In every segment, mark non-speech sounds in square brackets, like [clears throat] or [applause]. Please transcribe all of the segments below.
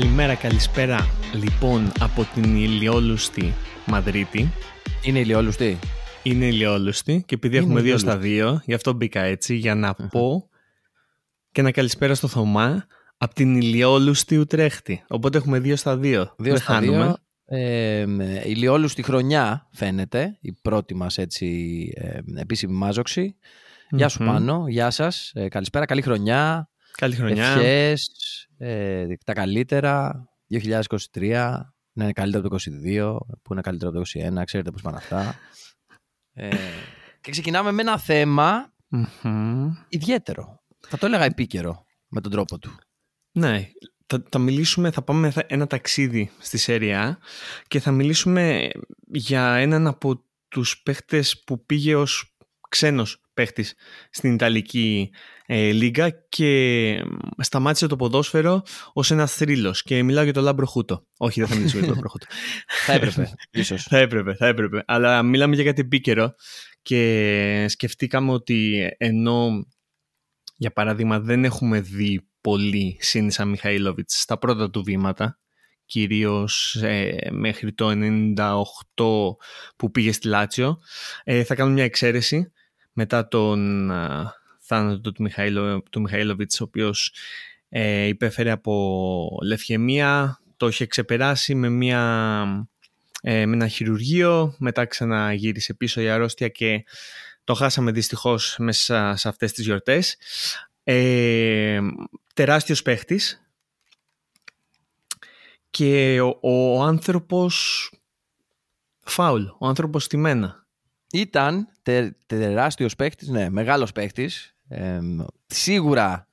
Καλημέρα, καλησπέρα λοιπόν από την ηλιόλουστη Μαδρίτη. Είναι ηλιόλουστη. Είναι ηλιόλουστη και επειδή Είναι έχουμε δύο ηλιόλουστη. στα δύο, γι' αυτό μπήκα έτσι, για να πω και να καλησπέρα στο Θωμά από την ηλιόλουστη Ουτρέχτη. Οπότε έχουμε δύο στα δύο. Δύο Δεν στα χάνουμε. δύο. Ε, με ηλιόλουστη χρονιά φαίνεται, η πρώτη μας έτσι ε, επίσημη μάζοξη. Γεια σου Μμμ. Πάνο, γεια σας, ε, καλησπέρα, καλή χρονιά, Καλή χρονιά. ευχές, ε, τα καλύτερα, 2023, να είναι καλύτερο από το 22, που είναι καλύτερο από το 21, ξέρετε πώς πάνε αυτά. Ε, και ξεκινάμε με ένα θέμα Μμμ. ιδιαίτερο, θα το έλεγα επίκαιρο με τον τρόπο του. Ναι, θα, θα μιλήσουμε, θα πάμε θα- ένα ταξίδι στη Σέρια και θα μιλήσουμε για έναν από τους παίχτες που πήγε ως ξένος παίχτης στην Ιταλική ε, Λίγκα και μ, σταμάτησε το ποδόσφαιρο ως ένα θρύλος και μιλάω για τον Λάμπρο Χούτο. Όχι, δεν θα μιλήσουμε για τον Λάμπρο Χούτο. [laughs] θα έπρεπε, ίσως. Θα έπρεπε, θα έπρεπε. Αλλά μιλάμε για κάτι επίκαιρο και σκεφτήκαμε ότι ενώ για παράδειγμα δεν έχουμε δει πολύ Σίνισα Μιχαΐλοβιτς στα πρώτα του βήματα κυρίως ε, μέχρι το 98 που πήγε στη Λάτσιο ε, θα κάνουμε μια εξαίρεση μετά τον α, θάνατο του, Μιχαήλο, του Μιχαήλοβιτς ο οποίος ε, υπέφερε από λευχαιμία το είχε ξεπεράσει με μια ε, με ένα χειρουργείο, μετά ξαναγύρισε πίσω η αρρώστια και το χάσαμε δυστυχώς μέσα σε αυτές τις γιορτές. Ε, τεράστιος παίχτης και ο, ο άνθρωπος φάουλ, ο άνθρωπος στημένα. Ήταν τε, τεράστιος παίχτης, ναι, μεγάλος παίχτης. Ε, σίγουρα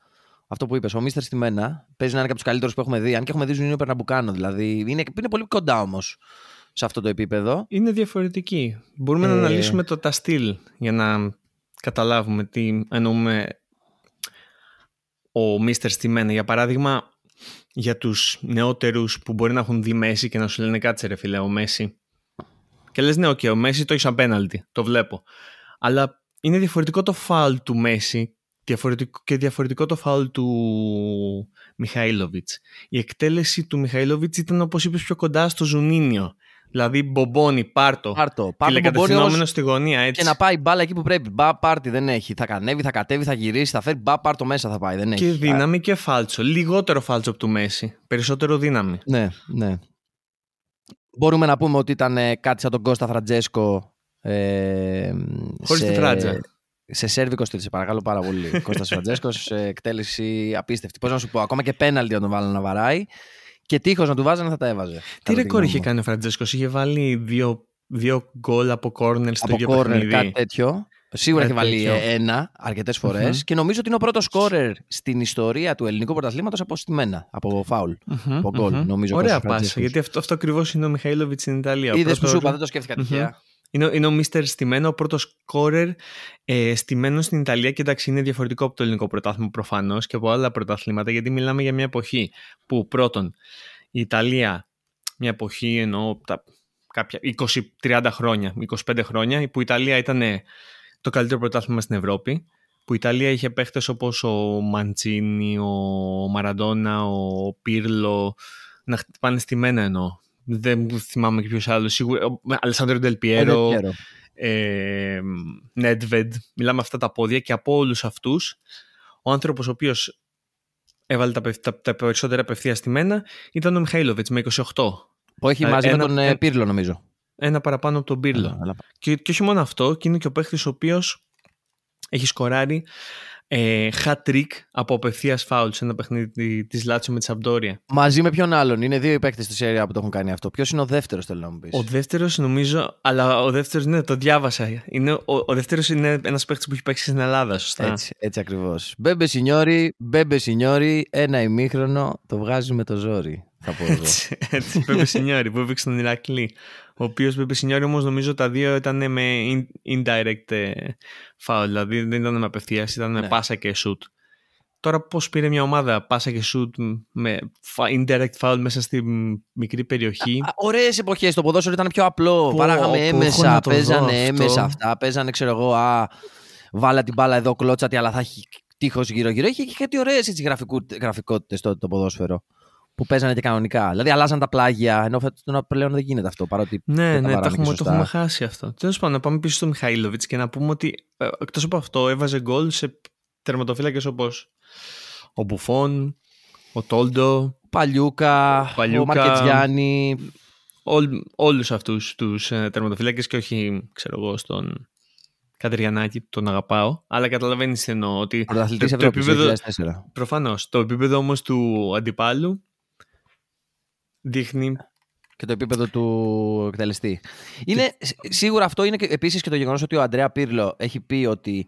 αυτό που είπες, ο Μίστερ στη Μένα παίζει να είναι και από τους καλύτερους που έχουμε δει. Αν και έχουμε δει Ζουνίνιο Περναμπουκάνο, δηλαδή είναι, είναι πολύ κοντά όμως σε αυτό το επίπεδο. Είναι διαφορετική. Μπορούμε να Ε. αναλύσουμε το τα στυλ για να καταλάβουμε τι εννοούμε ο Μίστερ Στημένα. Για παράδειγμα, για τους νεότερους που μπορεί να έχουν δει Μέσι και να σου λένε κάτσε ρε φίλε ο Μέσι. Και λες ναι, οκ, ο Μέσι το έχει σαν πέναλτι, το βλέπω. Αλλά είναι διαφορετικό το φάουλ του Μέσι διαφορετικό, και διαφορετικό το φάουλ του Μιχαΐλοβιτς. Η εκτέλεση του Μιχαΐλοβιτς ήταν όπως είπες πιο κοντά στο Ζουνίνιο. Δηλαδή μπομπόνι, πάρτο. Πάρτο. Πάρτο Τηλεκατευθυνόμενο μπορεί όμως στη γωνία, έτσι. και να πάει μπάλα εκεί που πρέπει. Μπα πάρτι δεν έχει. Θα ανέβει, θα κατέβει, θα γυρίσει, θα φέρει. Μπα πάρτο μέσα θα πάει. Δεν έχει. Και δύναμη και φάλτσο. Λιγότερο φάλτσο από του Μέσι. Περισσότερο δύναμη. Ναι, ναι. Μπορούμε να πούμε ότι ήταν ε, κάτι σαν τον Κώστα Φραντζέσκο. Ε, Χωρίς τη φράτζα. Σε σέρβικο στυλ, σε παρακαλώ πάρα πολύ. [laughs] Κώστας Φραντζέσκος, σε εκτέλεση απίστευτη. Πώς να σου πω, ακόμα και πέναλτι να τον βάλουν να βαράει. Και τείχος να του βάζανε θα τα έβαζε. Τι κατά τη ρεκόρ γνώμη είχε μου. κάνει ο Φραντζέσκος. Είχε βάλει δύο, δύο γκολ από κόρνερ στο Από ίδιο κόρνερ, παιχνίδι. κάτι τέτοιο. Σίγουρα Κάτι έχει βάλει τέτοιο. ε, ένα αρκετές φορές. Μμμ. Και νομίζω ότι είναι ο πρώτος σκόρερ στην ιστορία του ελληνικού πρωταθλήματος από στημένα. Από φάουλ. Μμμ, από γκολ, μμμ. νομίζω, Ωραία Κώστας πάσα. Φραντζέσκος. Γιατί αυτό, αυτό ακριβώς είναι ο Μιχαΐλοβιτς στην Ιταλία. Ο Είδες που πρώτος- σου είπα, δεν το σκέφτηκα Μμμ. τυχαία. Είναι, ο- είναι ο Μίστερ Στημένο, ο πρώτος σκόρερ ε, στημένος στην Ιταλία. Και εντάξει, είναι διαφορετικό από το ελληνικό πρωτάθλημα προφανώς και από άλλα πρωταθλήματα, γιατί μιλάμε για μια εποχή που πρώτον η Ιταλία, μια εποχή εννοώ τα κάποια 20-30 χρόνια, 25 χρόνια, που η Ιταλία ήταν το καλύτερο πρωτάθλημα στην Ευρώπη. Που η Ιταλία είχε παίχτες όπως ο Μαντσίνη, ο Μαραντόνα, ο Πύρλο. Να χτυπάνε στη μένα εννοώ. Δεν θυμάμαι και ποιος άλλος. Σίγουρα. Ο Αλessandro Del Piero, Δεν ξέρω. ε, Nedved. Μιλάμε αυτά τα πόδια και από όλους αυτούς ο άνθρωπος ο οποίος έβαλε τα, πευ- τα, τα περισσότερα απευθείας στημένα ήταν ο Μιχαΐλοβιτς με 28. Που έχει Ε, μαζί ένα- με τον ε, ε, Πίρλο, νομίζω. Ένα παραπάνω από τον Πίρλο. Αλλά- αλλά- Και, και όχι μόνο αυτό, και είναι και ο παίχτης ο οποίος έχει σκοράρει ε, hat-trick από απευθείας φάουλ σε ένα παιχνίδι τη Λάτσιο με τη Σαμπντόρια. Μαζί με ποιον άλλον; Είναι δύο οι παίκτες στη Σέριε Α που το έχουν κάνει αυτό. Ποιος είναι ο δεύτερος, θέλω να μου πεις; Ο δεύτερος νομίζω, αλλά ο δεύτερος, ναι, το διάβασα. Είναι, ο, ο δεύτερος είναι ένας παίχτη που έχει παίξει στην Ελλάδα, σωστά; Έτσι, έτσι ακριβώς. Μπέμπε Σινιόρι, μπέμπε Σινιόρι, ένα ημίχρονο το βγάζει με το ζόρι. Θα πω εγώ. Έτσι, έτσι Πέπε Σινιόρι που έπαιξε στον Ηρακλή. Ο οποίος Πέπε Σινιόρι όμως νομίζω τα δύο ήταν με in- indirect ε, foul, δηλαδή δεν ήταν με απευθείας, ήταν με Ναι. πάσα και shoot. Τώρα πώς πήρε μια ομάδα πάσα και shoot με φα- indirect foul μέσα στη μ, μικρή περιοχή; Ωραίες εποχές. Το ποδόσφαιρο ήταν πιο απλό. Πω, Παράγαμε πω, έχω έμεσα. να το δω Παίζανε αυτό. έμεσα αυτά. Παίζανε, ξέρω εγώ, α, βάλα την μπάλα εδώ, κλώτσατη, αλλά θα έχει τείχος γύρω-γύρω. Είχε και κάτι ωραίες γραφικότητες τότε το ποδόσφαιρο. Που παίζανε και κανονικά. Δηλαδή αλλάζαν τα πλάγια, ενώ φέτος πλέον δεν γίνεται αυτό. Παρότι ναι, ναι, το έχουμε, το έχουμε χάσει αυτό. Τέλος πάντων, να πάμε πίσω στο Μιχαήλοβιτ και να πούμε ότι ε, εκτός από αυτό έβαζε γκολ σε τερματοφύλακες όπως ο Μπουφόν, ο Τόλντο, Παλιούκα, ο Μαρκετζιάννη. Όλ, όλους αυτούς τους ε, τερματοφύλακες και όχι, ξέρω εγώ, στον Κατεριανάκη, τον αγαπάω, αλλά καταλαβαίνεις τι εννοώ. Ότι το, το επίπεδο, προφανώς, το επίπεδο όμως του αντιπάλου δείχνει και το επίπεδο του εκτελεστή. Είναι, Σίγουρα αυτό είναι επίσης και το γεγονός ότι ο Αντρέα Πύρλο έχει πει ότι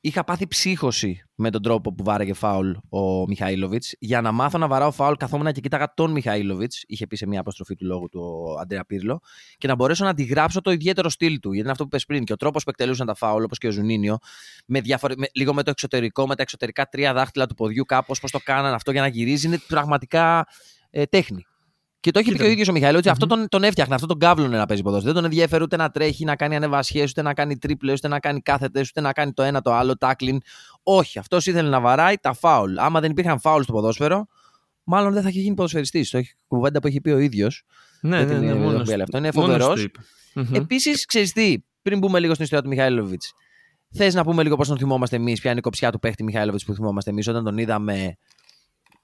είχα πάθει ψύχωση με τον τρόπο που βάρεγε φάουλ ο Μιχαήλοβιτς. Για να μάθω να βαράω φάουλ, καθόμουν και κοίταγα τον Μιχαήλοβιτς. Είχε πει σε μια αποστροφή του λόγου του ο Αντρέα Πύρλο. Και να μπορέσω να αντιγράψω το ιδιαίτερο στυλ του. Γιατί είναι αυτό που είπες πριν. Και ο τρόπος που εκτελούσαν τα φάουλ, όπως και ο Ζουνίνιο, με διαφορε... με... λίγο με το εξωτερικό, με τα εξωτερικά τρία δάχτυλα του ποδιού, κάπως πώς το κάναν αυτό για να γυρίζει, είναι πραγματικά ε, τέχνη. Και το έχει πει και ο ίδιος ο Μιχαήλ, αυτό τον, τον έφτιαχνε, αυτό τον κάβλωνε να παίζει ποδόσφαιρο. Δεν τον ενδιαφέρει ούτε να τρέχει, να κάνει ανεβασιές, ούτε να κάνει τρίπλες, ούτε να κάνει κάθετες, ούτε να κάνει το ένα το άλλο, τάκλιν. Όχι, αυτός ήθελε να βαράει τα φάουλ. Άμα δεν υπήρχαν φάουλ στο ποδόσφαιρο, μάλλον δεν θα είχε γίνει ποδοσφαιριστής. Το έχει κουβέντα που έχει πει ο ίδιος. Ναι, ναι, ναι, ναι αυτό είναι φοβερός. Επίσης, ξέρεις τι, πριν μπούμε λίγο στην ιστορία του Μιχαΐλοβιτς, θες να πούμε λίγο πώς τον θυμόμαστε εμείς, ποια είναι η κοψιά του παίχτη Μιχαΐλοβιτς που θυμόμαστε εμείς όταν τον είδαμε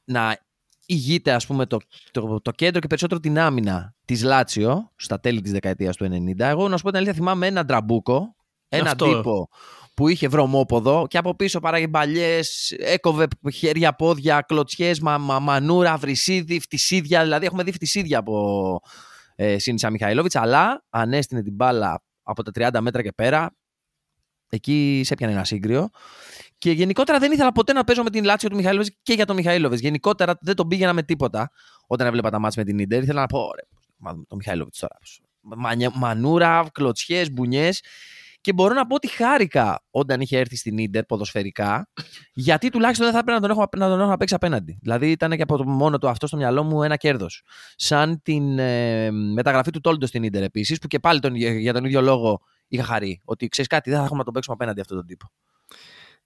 να ηγείται ας πούμε το, το, το, κέντρο και περισσότερο την άμυνα της Λάτσιο στα τέλη της δεκαετίας του 90. Εγώ να σου πω την αλήθεια θυμάμαι ένα τραμπούκο, ένα Αυτό. τύπο που είχε βρωμόποδο και από πίσω παράγει μπαλιές, έκοβε χέρια, πόδια, κλωτσιές, μα, μα, μανούρα, βρυσίδι, φτισίδια. Δηλαδή έχουμε δει φτισίδια από ε, Σίνισα Μιχαηλόβιτς. Αλλά ανέστηνε την μπάλα από τα 30 μέτρα και πέρα. Εκεί σε έπιανε ένα σύγκριο. Και γενικότερα δεν ήθελα ποτέ να παίζω με την Λάτσιο του Μιχαήλοβες και για τον Μιχαήλοβες. Γενικότερα δεν τον πήγαινα με τίποτα όταν έβλεπα τα μάτια με την ντερ. Ήθελα να πω, ρε, τον Μιχαήλοβες τώρα. μανούρα, κλωτσιές, μπουνιές. Και μπορώ να πω ότι χάρηκα όταν είχε έρθει στην ντερ ποδοσφαιρικά, γιατί τουλάχιστον δεν θα έπρεπε να τον έχω να, τον έχω να παίξει απέναντι. Δηλαδή ήταν και από το μόνο του αυτό στο μυαλό μου ένα κέρδος. Σαν την ε, μεταγραφή του Τόλντο στην ντερ επίσης, που και πάλι τον, για τον ίδιο λόγο είχα χαρεί. Ότι ξέρεις κάτι, δεν θα έχουμε να τον παίξουμε απέναντι αυτόν τον τύπο.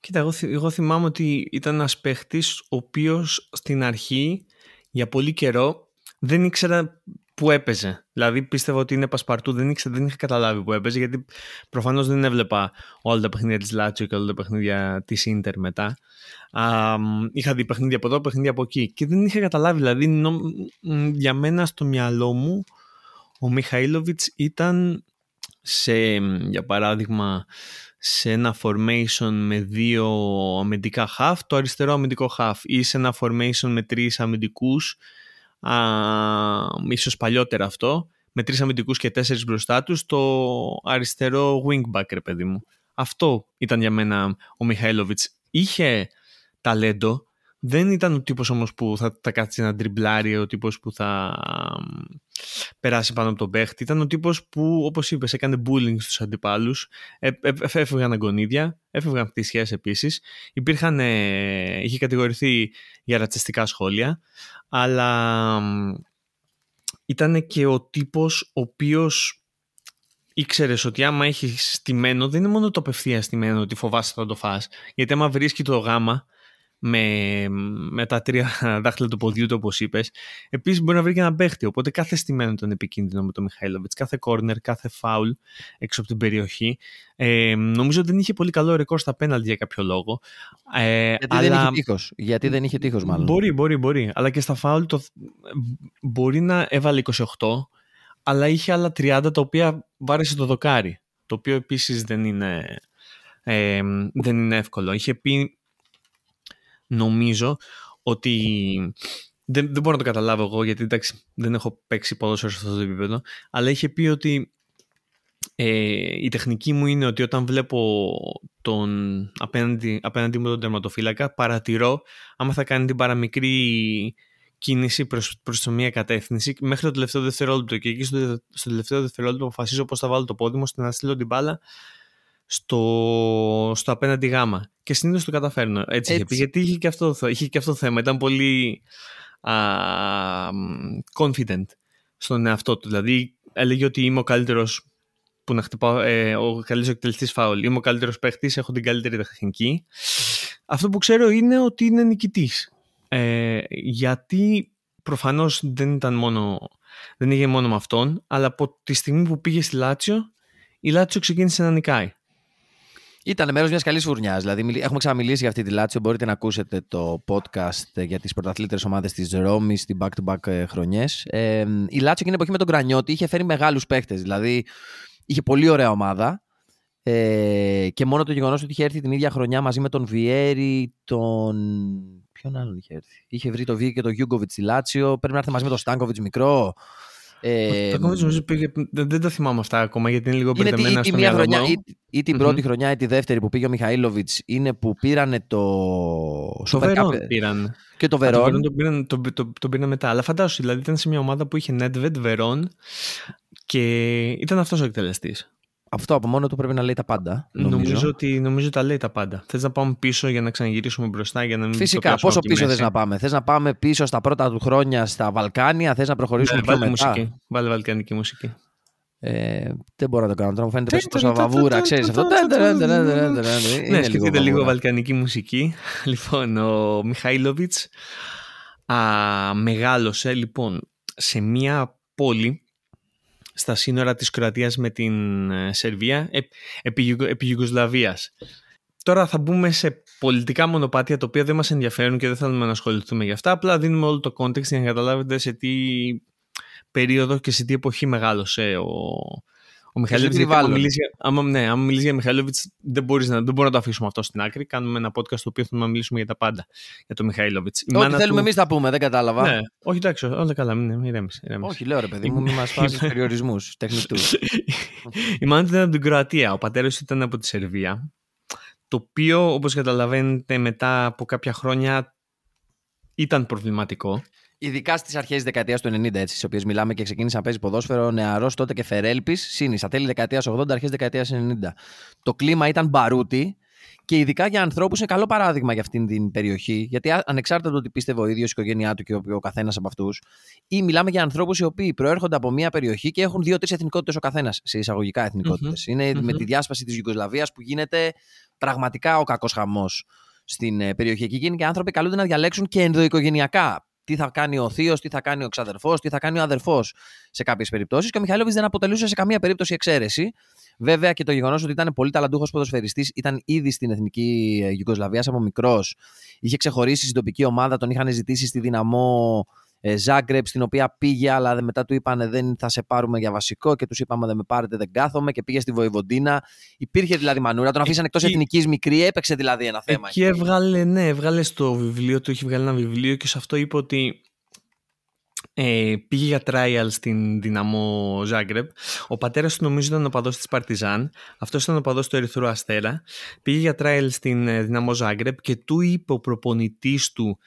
Κοίτα, εγώ, εγώ θυμάμαι ότι ήταν ένας παίχτης ο οποίος στην αρχή για πολύ καιρό δεν ήξερα που έπαιζε. Δηλαδή πίστευα ότι είναι πασπαρτού, δεν, ήξερα, δεν είχα καταλάβει που έπαιζε γιατί προφανώς δεν έβλεπα όλα τα παιχνίδια της Λάτσιο και όλα τα παιχνίδια της Ίντερ μετά. Α, είχα δει παιχνίδια από εδώ, παιχνίδια από εκεί και δεν είχα καταλάβει. Δηλαδή νο, για μένα στο μυαλό μου ο Μιχαήλοβιτς ήταν σε, για παράδειγμα, σε ένα formation με δύο αμυντικά half, το αριστερό αμυντικό half ή σε ένα formation με τρεις αμυντικούς, α, ίσως παλιότερα αυτό, με τρεις αμυντικούς και τέσσερις μπροστά τους, το αριστερό wingback, ρε παιδί μου. Αυτό ήταν για μένα ο Μιχαήλοβιτς. Είχε ταλέντο, δεν ήταν ο τύπος όμως που θα, θα κάτσει να τριμπλάρει, ο τύπος που θα περάσει πάνω από τον παίχτη. Ήταν ο τύπος που, όπως είπες, έκανε bullying στους αντιπάλους, ε, ε, έφευγαν αγκονίδια, έφευγαν πτυσιές επίσης. Υπήρχαν, ε, είχε κατηγορηθεί για ρατσιστικά σχόλια, αλλά ήταν και ο τύπος ο οποίος ήξερες ότι άμα έχεις στημένο, δεν είναι μόνο το απευθεία στημένο ότι φοβάσαι θα το φας. Γιατί άμα βρίσκει το γάμα, με, με τα τρία [laughs] δάχτυλα του ποδιού του, όπως είπες. Επίσης μπορεί να βρει και ένα παίχτη. Οπότε κάθε στημένο ήταν επικίνδυνο με τον Μιχαήλοβιτς. Κάθε κόρνερ, κάθε φάουλ έξω από την περιοχή. Ε, νομίζω ότι δεν είχε πολύ καλό ρεκόρ στα πέναλτι για κάποιο λόγο. Ε, Γιατί αλλά... δεν είχε τείχος. Γιατί δεν είχε τείχος, μάλλον. Μπορεί, μπορεί, μπορεί. Αλλά και στα φάουλ το... μπορεί να έβαλε 28, αλλά είχε άλλα 30 τα οποία βάρεσε το δοκάρι. Το οποίο επίσης δεν είναι. Ε, δεν είναι εύκολο. Είχε πει νομίζω ότι δεν, δεν μπορώ να το καταλάβω εγώ γιατί εντάξει δεν έχω παίξει ποδόσφαιρο σε αυτό το επίπεδο αλλά είχε πει ότι ε, η τεχνική μου είναι ότι όταν βλέπω τον απέναντι, απέναντι μου τον τερματοφύλακα παρατηρώ άμα θα κάνει την παραμικρή κίνηση προς, προς τη μία κατεύθυνση μέχρι το τελευταίο δευτερόλεπτο και εκεί στο, στο τελευταίο δευτερόλεπτο αποφασίζω πώς θα βάλω το πόδι μου ώστε να στείλω την μπάλα στο, στο απέναντι γάμα. Και συνήθως το καταφέρνω. Έτσι, Έτσι. Είχε πει, γιατί είχε και, αυτό, είχε και αυτό το θέμα. Ήταν πολύ α, confident στον εαυτό του. Δηλαδή, έλεγε ότι είμαι ο καλύτερος που να χτυπάω, ε, ο καλύτερος εκτελεστής φάουλ. Είμαι ο καλύτερος παίχτης, έχω την καλύτερη τεχνική. Αυτό που ξέρω είναι ότι είναι νικητής. Ε, γιατί προφανώς δεν ήταν μόνο, δεν είχε μόνο με αυτόν, αλλά από τη στιγμή που πήγε στη Λάτσιο, η Λάτσιο ξεκίνησε να νικάει. Ήταν μέρος μιας καλής φουρνιάς. Δηλαδή, έχουμε ξαναμιλήσει για αυτή τη Λάτσιο. Μπορείτε να ακούσετε το podcast για τις πρωταθλύτερε ομάδες της Ρώμης στην back-to-back χρονιές. Ε, η Λάτσιο εκείνη εποχή με τον Κρανιότι είχε φέρει μεγάλους παίχτες. Δηλαδή, είχε πολύ ωραία ομάδα. Ε, και μόνο το γεγονός ότι είχε έρθει την ίδια χρονιά μαζί με τον Βιέρι, τον. Ποιον άλλον είχε έρθει; Είχε βρει το Βί και τον Γιούγκοβιτς στη Λάτσιο. Πρέπει να έρθει μαζί με τον Στάνκοβιτς μικρό. Ε, το νομίζω πήγε, δεν, δεν τα θυμάμαι αυτά ακόμα γιατί είναι λίγο μπερδεμένα στο μυαλό χρονιά, ή, ή την mm-hmm. πρώτη χρονιά ή τη δεύτερη που πήγε ο Μιχαήλοβιτς είναι που πήρανε το. Το Βερόν πήραν. Και το Βερόν. Το πήραν, το, το, το πήραν μετά. Αλλά φαντάσου, δηλαδή ήταν σε μια ομάδα που είχε Nedved, Βερόν και ήταν αυτός ο εκτελεστής. Αυτό από μόνο του πρέπει να λέει τα πάντα. Νομίζω, νομίζω ότι νομίζω τα λέει τα πάντα. Θε να πάμε πίσω για να ξαναγυρίσουμε μπροστά για να μην Φυσικά. Πόσο πίσω θε να πάμε. Θε να πάμε πίσω στα πρώτα του χρόνια στα Βαλκάνια, θε να προχωρήσουμε ναι, πιο βάλε μετά. Μουσική. Βάλε βαλκανική μουσική. Ε, δεν μπορώ να το κάνω τώρα, μου φαίνεται τόσο βαβούρα, ξέρεις αυτό. Ναι, σκεφτείτε λίγο βαλκανική μουσική. Λοιπόν, ο Μιχαήλοβιτς μεγάλωσε λοιπόν σε μια πόλη στα σύνορα της Κροατίας με την ε, Σερβία επί, επί Ιουγκοσλαβίας. Τώρα θα μπούμε σε πολιτικά μονοπάτια τα οποία δεν μας ενδιαφέρουν και δεν θέλουμε να ασχοληθούμε γι' αυτά. Απλά δίνουμε όλο το context για να καταλάβετε σε τι περίοδο και σε τι εποχή μεγάλωσε ο, ο Μιχαήλοβιτ. Αν μιλήσει, άμα, ναι, άμα μιλήσει για Μιχαήλοβιτ, δεν, μπορείς να, δεν μπορούμε να το αφήσουμε αυτό στην άκρη. Κάνουμε ένα podcast το οποίο θέλουμε να μιλήσουμε για τα πάντα για το Μιχαήλοβιτ. Ό,τι θέλουμε του... εμείς θα πούμε, δεν κατάλαβα. Ναι, όχι, εντάξει, όλα καλά, μην ηρέμησε. Όχι, λέω ρε παιδί μου, μην μας φάσει περιορισμούς τεχνητού. [laughs] Η μάνα ήταν από την Κροατία. Ο πατέρας ήταν από τη Σερβία. Το οποίο, όπως καταλαβαίνετε, μετά από κάποια χρόνια ήταν προβληματικό. Ειδικά στις αρχές της δεκαετίας του 90, έτσι, στις οποίες μιλάμε και ξεκίνησε να παίζει ποδόσφαιρο νεαρός τότε και φερέλπης, σύν στα τέλη δεκαετίας 80, αρχές δεκαετίας 90. Το κλίμα ήταν μπαρούτι και ειδικά για ανθρώπους είναι καλό παράδειγμα για αυτήν την περιοχή. Γιατί ανεξάρτητα από το ότι πίστευε ο ίδιος, η οικογένειά του και ο, ο καθένας από αυτούς, ή μιλάμε για ανθρώπους οι οποίοι προέρχονται από μια περιοχή και έχουν δύο-τρεις εθνικότητες ο καθένας, σε εισαγωγικά ειναι με τη διάσπαση της Ιουγκοσλαβίας που γίνεται πραγματικά ο κακός χαμός στην ε, περιοχή. Εκεί γίνει και άνθρωποι καλούνται να διαλέξουν και ενδοοικογενειακά τι θα κάνει ο θείος, τι θα κάνει ο ξαδερφός, τι θα κάνει ο αδερφός σε κάποιες περιπτώσεις. Και ο Μιχαήλοβιτ δεν αποτελούσε σε καμία περίπτωση εξαίρεση. Βέβαια και το γεγονός ότι ήταν πολύ ταλαντούχος ποδοσφαιριστής, ήταν ήδη στην εθνική Γιουγκοσλαβία από μικρός. Είχε ξεχωρίσει στην τοπική ομάδα, τον είχαν ζητήσει στη δυναμό Ζάγκρεπ, στην οποία πήγε, αλλά μετά του είπαν δεν θα σε πάρουμε για βασικό και τους είπαμε δεν με πάρετε, δεν κάθομαι και πήγε στη Βοηβοντίνα. Υπήρχε δηλαδή μανούρα, τον αφήσαν εκτός εθνικής μικρή, έπαιξε δηλαδή ένα θέμα. Εκεί έβγαλε, ναι, έβγαλε στο βιβλίο του, είχε βγάλει ένα βιβλίο και σε αυτό είπε ότι ε, πήγε για trial στην δυναμό Ζάγκρεπ. Ο πατέρας του νομίζω ήταν ο παδός της Παρτιζάν. Αυτός ήταν ο παδός του Ερυθρού Αστέρα. Πήγε για trial στην ε, δυναμό Ζάγκρεπ και του είπε ο προπονητής του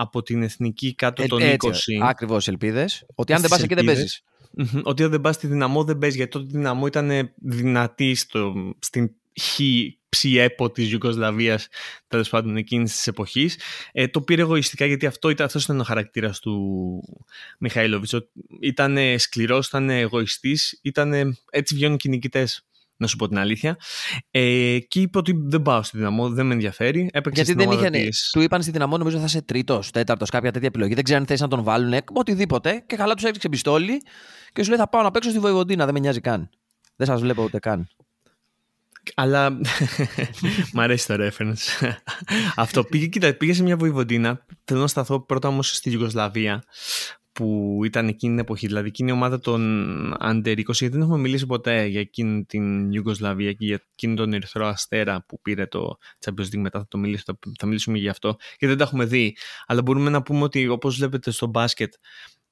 από την εθνική κάτω ε, των ε, 20. Ακριβώς ελπίδες. Ότι αν δεν πας εκεί δεν παίζεις. Ότι αν δεν πας στη δυναμό δεν παίζεις. Γιατί τότε η δυναμό ήταν δυνατή στο, στην χ ψιέπο της Ιουγκοσλαβία τέλος πάντων εκείνης της εποχής. Ε, το πήρε εγωιστικά γιατί αυτό ήταν, αυτός ήταν ο χαρακτήρας του Μιχαήλοβιτ. Ήταν σκληρός, ήταν εγωιστής, έτσι βγαίνουν και οι νικητέ να σου πω την αλήθεια. Ε, και είπε ότι δεν πάω στη δυναμό, δεν με ενδιαφέρει. Έπαιξε Γιατί δεν είχε. Της... Του είπαν στη δυναμό, νομίζω θα είσαι τρίτος, τέταρτος, κάποια τέτοια επιλογή. Δεν ξέρει αν θες να τον βάλουν, οτιδήποτε. Και καλά τους έριξε πιστόλι και σου λέει θα πάω να παίξω στη Βοηβοντίνα, δεν με νοιάζει καν. Δεν σας βλέπω ούτε καν. Αλλά μ' αρέσει το reference. Αυτό πήγε, κοίτα, πήγε σε μια βοηβοντίνα. Θέλω να σταθώ πρώτα όμως στη Γιουγκοσλαβία που ήταν εκείνη την εποχή, δηλαδή εκείνη η ομάδα των Under 20, γιατί δεν έχουμε μιλήσει ποτέ για εκείνη την Ιουγκοσλαβία και για εκείνη τον Ερυθρό Αστέρα που πήρε το Champions League μετά θα, το μιλήσουμε, θα, θα μιλήσουμε για αυτό και δεν τα έχουμε δει, αλλά μπορούμε να πούμε ότι όπως βλέπετε στο μπάσκετ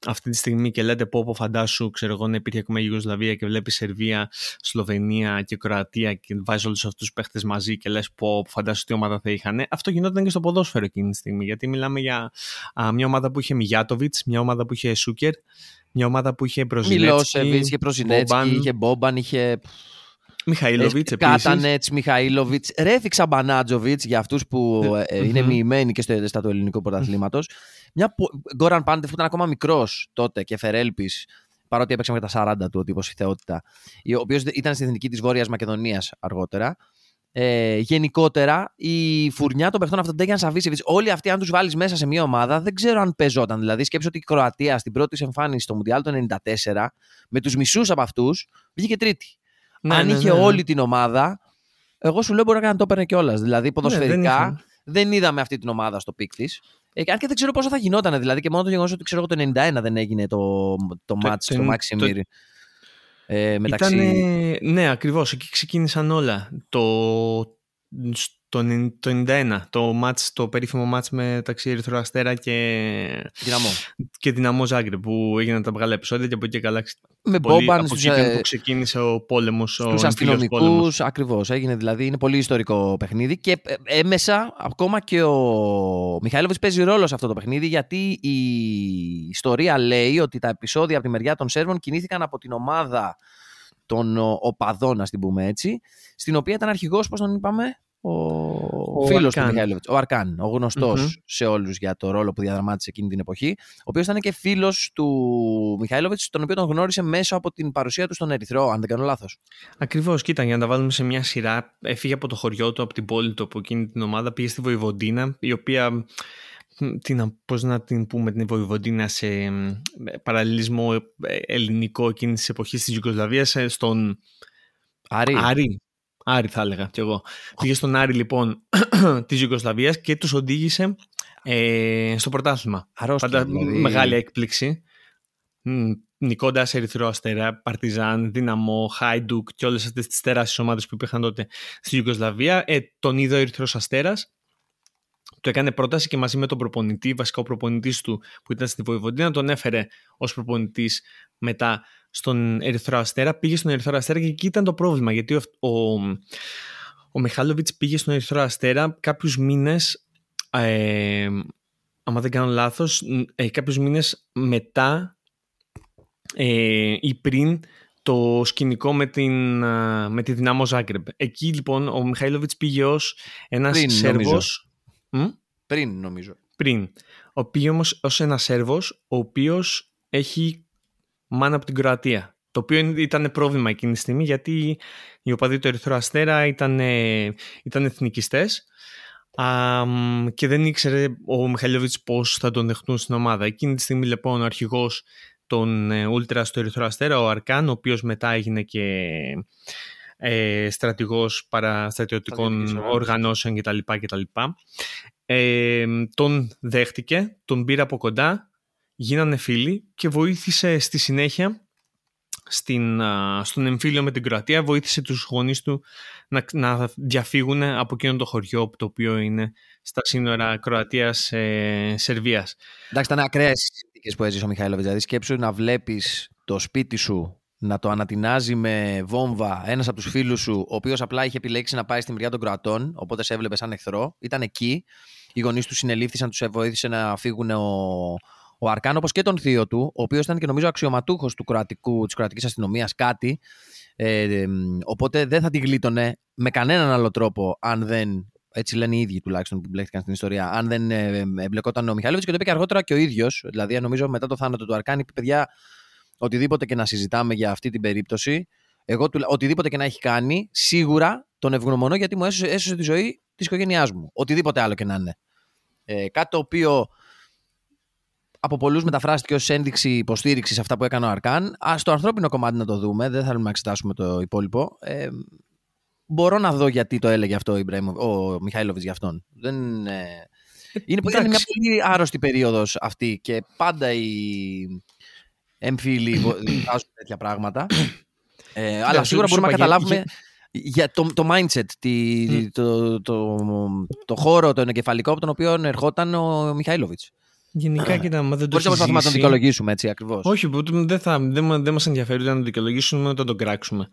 αυτή τη στιγμή και λέτε πω πω φαντάσου ξέρω εγώ να υπήρχε ακόμα η Ιουγκοσλαβία και βλέπεις Σερβία, Σλοβενία και Κροατία και βάζεις όλους αυτούς τους παίχτες μαζί και λες πω φαντάσου τι ομάδα θα είχαν. Αυτό γινόταν και στο ποδόσφαιρο εκείνη τη στιγμή γιατί μιλάμε για α, μια ομάδα που είχε Μιγιάτοβιτ, μια ομάδα που είχε Σούκερ, μια ομάδα που είχε Μπροζινέτσκι. Μιλόσεβιτ, είχε Μπροζινέτσκι, είχε Μπόμπαν, είχε Μιχαήλοβιτ επίσης. Κάτανετς, Μιχαήλοβιτ, Ρέφιξα Μπανάτζοβιτς για αυτούς που ε, είναι μοιημένοι και στο στα του ελληνικού πρωταθλήματος. Μια Γκόραν Πάντεφ που ήταν ακόμα μικρός τότε και Φερέλπης, παρότι έπαιξε με τα 40 του, ο τύπος η θεότητα, ο οποίος ήταν στην εθνική της Βόρειας Μακεδονίας αργότερα. ε, γενικότερα η φουρνιά των παιχτών αυτών, Ντέγιαν Σαβίσεβιτς, όλοι αυτοί, αν τους βάλεις μέσα σε μια ομάδα, δεν ξέρω αν παίζονταν. Δηλαδή, σκέψου ότι η Κροατία στην πρώτη εμφάνιση στο Μουντιάλ το 1994, με τους μισούς από αυτούς, βγήκε τρίτη. Ναι, αν ναι, είχε ναι, ναι. όλη την ομάδα, εγώ σου λέω μπορεί να το έπαιρνε κιόλας. Δηλαδή, ναι, ποδοσφαιρικά δεν, δεν, είδαμε αυτή την ομάδα στο peak της. Ε, αν και δεν ξέρω πόσο θα γινόταν. Δηλαδή, και μόνο το γεγονός ότι ξέρω εγώ το 91 δεν έγινε το, το, το match στο Μάξιμιρ. Ε, μεταξύ... Ήτανε, ναι, ακριβώς. Εκεί ξεκίνησαν όλα. Το, το, το 91, το, μάτς, το περίφημο μάτς μεταξύ Ερυθρό Αστέρα και Δυναμό, και Δυναμό Ζάγκρε που έγιναν τα μεγάλα επεισόδια και από εκεί καλά με Μπόμπαν από εκεί ε, που ξεκίνησε ο πόλεμος στους αστυνομικούς ακριβώς έγινε δηλαδή είναι πολύ ιστορικό παιχνίδι και ε, έμεσα ακόμα και ο Μιχαήλοβιτς παίζει ρόλο σε αυτό το παιχνίδι γιατί η ιστορία λέει ότι τα επεισόδια από τη μεριά των Σέρβων κινήθηκαν από την ομάδα των οπαδών, α την πούμε έτσι, στην οποία ήταν αρχηγός, πώς τον είπαμε, ο, ο φίλος του Μιχαήλοβιτ, ο Αρκάν, ο γνωστο σε όλους για το ρόλο που διαδραμάτισε εκείνη την εποχή, ο οποίος ήταν και φίλος του Μιχαήλοβιτ, τον οποίο τον γνώρισε μέσω από την παρουσία του στον Ερυθρό, αν δεν κάνω λάθος. Ακριβώς, κοίτα, για να τα βάλουμε σε μια σειρά, έφυγε από το χωριό του, από την πόλη του, από εκείνη την ομάδα, πήγε στη Βοηβοντίνα, η οποία την, πώς να την πούμε την Βοηβοντίνα σε παραλληλισμό ε, ελληνικό εκείνης της εποχής της Ιουγκοσλαβίας ε, στον Άρη. Άρη. Άρη θα έλεγα κι εγώ. Πήγε στον Άρη λοιπόν [clears throat] της Ιουγκοσλαβίας και τους οδήγησε ε, στο πρωτάθλημα. Αρρώστια, Πάντα δηλαδή... μεγάλη έκπληξη. Νικώντας Ερυθρό Αστέρα, Παρτιζάν, Δύναμο, Χάιντουκ και όλες αυτές τις τεράστιες ομάδες που υπήρχαν τότε στη Ιουγκοσλαβία. Ε, τον είδε ο Ερυθρός Αστέρας του έκανε πρόταση και μαζί με τον προπονητή, βασικά ο προπονητής του που ήταν στη Βοηβοντίνα, τον έφερε ως προπονητής μετά στον Ερυθρό Αστέρα. Πήγε στον Ερυθρό Αστέρα και εκεί ήταν το πρόβλημα. Γιατί ο, ο, ο Μιχάλοβιτς πήγε στον Ερυθρό Αστέρα κάποιους μήνες. Ε, άμα δεν κάνω λάθος, ε, κάποιους μήνες μετά ε, ή πριν το σκηνικό με, την, με τη δυνάμω Ζάγκρεπ. Εκεί λοιπόν ο Μιχαήλοβιτς πήγε ως ένας Σέρβος πριν, νομίζω. Πριν. Ο οποίο όμως ως ένας Σέρβος, ο οποίος έχει μάνα από την Κροατία. Το οποίο ήταν πρόβλημα εκείνη τη στιγμή γιατί οι οπαδοί του Ερυθρού Αστέρα ήταν, ήταν εθνικιστές και δεν ήξερε ο Μιχαλιόβιτς πώς θα τον δεχτούν στην ομάδα. Εκείνη τη στιγμή λοιπόν ο αρχηγός των Ούλτρα στο Ερυθρό Αστέρα, ο Αρκάν, ο οποίος μετά έγινε και ε, στρατηγός παραστρατιωτικών οργανώσεων κτλ. κτλ. Ε, τον δέχτηκε, τον πήρε από κοντά, γίνανε φίλοι και βοήθησε στη συνέχεια στην, στον εμφύλιο με την Κροατία, βοήθησε τους γονείς του να, να διαφύγουν από εκείνο το χωριό το οποίο είναι στα σύνορα Κροατίας-Σερβίας. Εντάξει, ήταν ακραίες συνθήκες που έζησε ο Μιχαήλοβιτς. Δηλαδή σκέψου να βλέπεις το σπίτι σου να το ανατινάζει με βόμβα ένας από τους φίλους σου, ο οποίος απλά είχε επιλέξει να πάει στη μεριά των Κροατών, οπότε σε έβλεπε σαν εχθρό. Ήταν εκεί. Οι γονείς του συνελήφθησαν, τους βοήθησε να φύγουν ο, ο Αρκάν, όπω και τον θείο του, ο οποίος ήταν και νομίζω αξιωματούχος της κροατικής αστυνομίας, κάτι. Ε, οπότε δεν θα τη γλίτωνε με κανέναν άλλο τρόπο, αν δεν. Έτσι λένε οι ίδιοι τουλάχιστον που μπλέχτηκαν στην ιστορία. Αν δεν ε, εμπλεκόταν ο Μιχαλόβιτ και το είπε και αργότερα και ο ίδιος. Δηλαδή, νομίζω μετά το θάνατο του Αρκάν, είπε παιδιά, οτιδήποτε και να συζητάμε για αυτή την περίπτωση, εγώ οτιδήποτε και να έχει κάνει, σίγουρα τον ευγνωμονώ γιατί μου έσωσε, έσωσε τη ζωή της οικογένειάς μου. Οτιδήποτε άλλο και να είναι. Ε, κάτι το οποίο από πολλούς μεταφράστηκε ως ένδειξη υποστήριξης σε αυτά που έκανε ο Αρκάν. Α το ανθρώπινο κομμάτι να το δούμε, δεν θέλουμε να εξετάσουμε το υπόλοιπο. Ε, μπορώ να δω γιατί το έλεγε αυτό ο, ο Μιχαήλοβιτ για αυτόν. Δεν, ε, είναι, είναι μια πολύ άρρωστη περίοδος αυτή και πάντα η, έμφυλοι βάζουν [clears throat] τέτοια πράγματα. Ε, αλλά σίγουρα μπορούμε να καταλάβουμε για το, το mindset, τη, το, το, το, χώρο, το εγκεφαλικό από τον οποίο ερχόταν ο Μιχαήλοβιτς. Γενικά, κοίτα, μα δεν το Μπορεί να να τον δικαιολογήσουμε έτσι ακριβώς. Όχι, δεν, θα, δεν, δεν μας ενδιαφέρει ούτε να τον δικαιολογήσουμε ούτε να τον κράξουμε.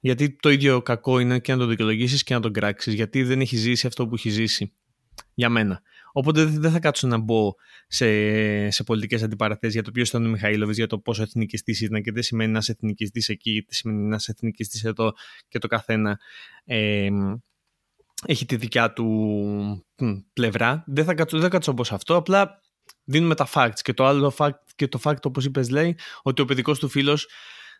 Γιατί το ίδιο κακό είναι και να τον δικαιολογήσεις και να τον κράξεις. Γιατί δεν έχει ζήσει αυτό που έχει ζήσει. Για μένα. Οπότε δεν θα κάτσω να μπω σε, σε πολιτικές αντιπαραθέσεις για το ποιος ήταν ο Μιχαήλοβιτ, για το πόσο εθνικιστή ήταν και τι σημαίνει ένα εθνικιστή εκεί, τι σημαίνει ένα εθνικιστή εδώ και το καθένα. Ε, έχει τη δικιά του πλευρά. Δεν θα κάτσω, δεν κάτσω όπως αυτό, απλά δίνουμε τα facts. Και το άλλο fact, και το fact όπως είπες λέει, ότι ο παιδικός του φίλος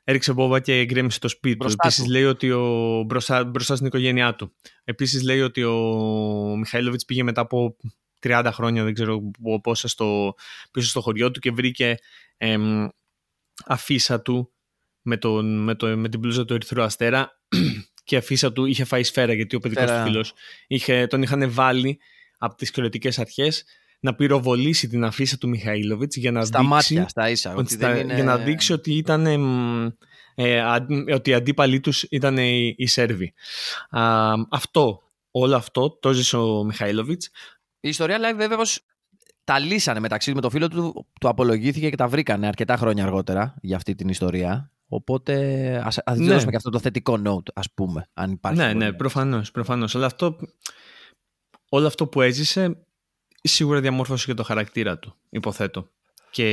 έριξε μπόβα και γκρέμισε το σπίτι του. Επίσης λέει ότι ο, μπροστά, μπροστά στην οικογένειά του. Επίσης λέει ότι ο Μιχαήλοβιτ πήγε μετά από 30 χρόνια, δεν ξέρω πόσα, στο, πίσω στο χωριό του και βρήκε εμ, αφίσα του με, τον, με, το, με την μπλούζα του Ερυθρού Αστέρα [clears throat] και αφίσα του είχε φάει σφαίρα γιατί ο παιδικός του φίλος είχε, τον είχαν βάλει από τις κριτικές αρχές να πυροβολήσει την αφίσα του Μιχαήλοβιτς για να στα δείξει. Μάτια, στα ίσα, ότι δεν είναι... Για να δείξει ότι ήταν. Ε, ότι οι αντίπαλοι τους ήταν οι, οι Σέρβοι. Α, αυτό, όλο αυτό το ζήσε ο Μιχαήλοβιτς. Η ιστορία live βέβαια πως τα λύσανε μεταξύ με το φίλο του, του απολογήθηκε και τα βρήκανε αρκετά χρόνια αργότερα για αυτή την ιστορία. Οπότε ας, ας ναι. δώσουμε και αυτό το θετικό note, ας πούμε, αν υπάρχει. Ναι, ναι, προφανώς, προφανώς. Αλλά αυτό, όλο αυτό που έζησε σίγουρα διαμόρφωσε και το χαρακτήρα του, υποθέτω. Και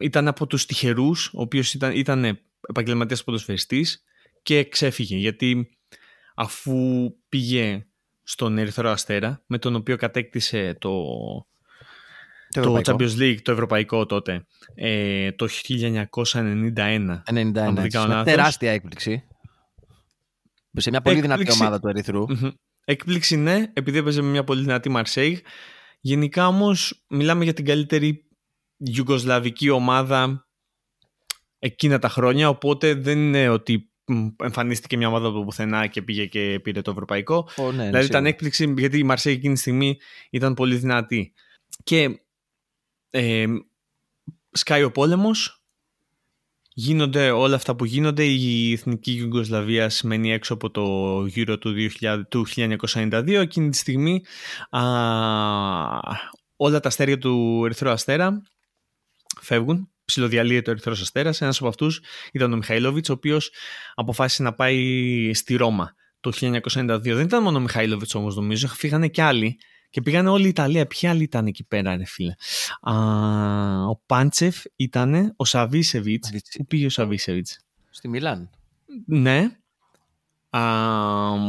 ήταν από τους τυχερούς, ο οποίος ήταν, ήταν επαγγελματίας ποδοσφαιριστής και ξέφυγε, γιατί αφού πήγε στον Ερυθρό Αστέρα, με τον οποίο κατέκτησε το, το, Champions League, το ευρωπαϊκό τότε, ε, το 1991. 91, τεράστια έκπληξη. Σε μια πολύ δυνατή ομάδα του ερυθρου Έκπληξη ναι, επειδή έπαιζε με μια πολύ δυνατή Μαρσέιγ. Γενικά όμως μιλάμε για την καλύτερη γιουγκοσλαβική ομάδα εκείνα τα χρόνια, οπότε δεν είναι ότι εμφανίστηκε μια ομάδα από πουθενά και πήγε και πήρε το ευρωπαϊκό. Oh, ναι, δηλαδή ήταν έκπληξη γιατί η Μαρσέιγ εκείνη τη στιγμή ήταν πολύ δυνατή. Και ε, σκάει ο πόλεμος, γίνονται όλα αυτά που γίνονται. Η Εθνική Ιουγκοσλαβία σημαίνει έξω από το γύρο του, 2000, του 1992. Εκείνη τη στιγμή α, όλα τα αστέρια του Ερυθρού Αστέρα φεύγουν. Ψιλοδιαλύεται ο Ερυθρός Αστέρας. Ένας από αυτούς ήταν ο Μιχαήλοβιτς, ο οποίος αποφάσισε να πάει στη Ρώμα το 1992. Δεν ήταν μόνο ο Μιχαήλοβιτς όμως, νομίζω. Φύγανε κι άλλοι. Και πήγανε όλη η Ιταλία. Ποιοι άλλοι ήταν εκεί πέρα, ρε φίλε; Α, ο Πάντσεφ ήταν, ο Σαβίσεβιτς. Πού πήγε ο Σαβίσεβιτς; Στη Μιλάν. Ναι. Α,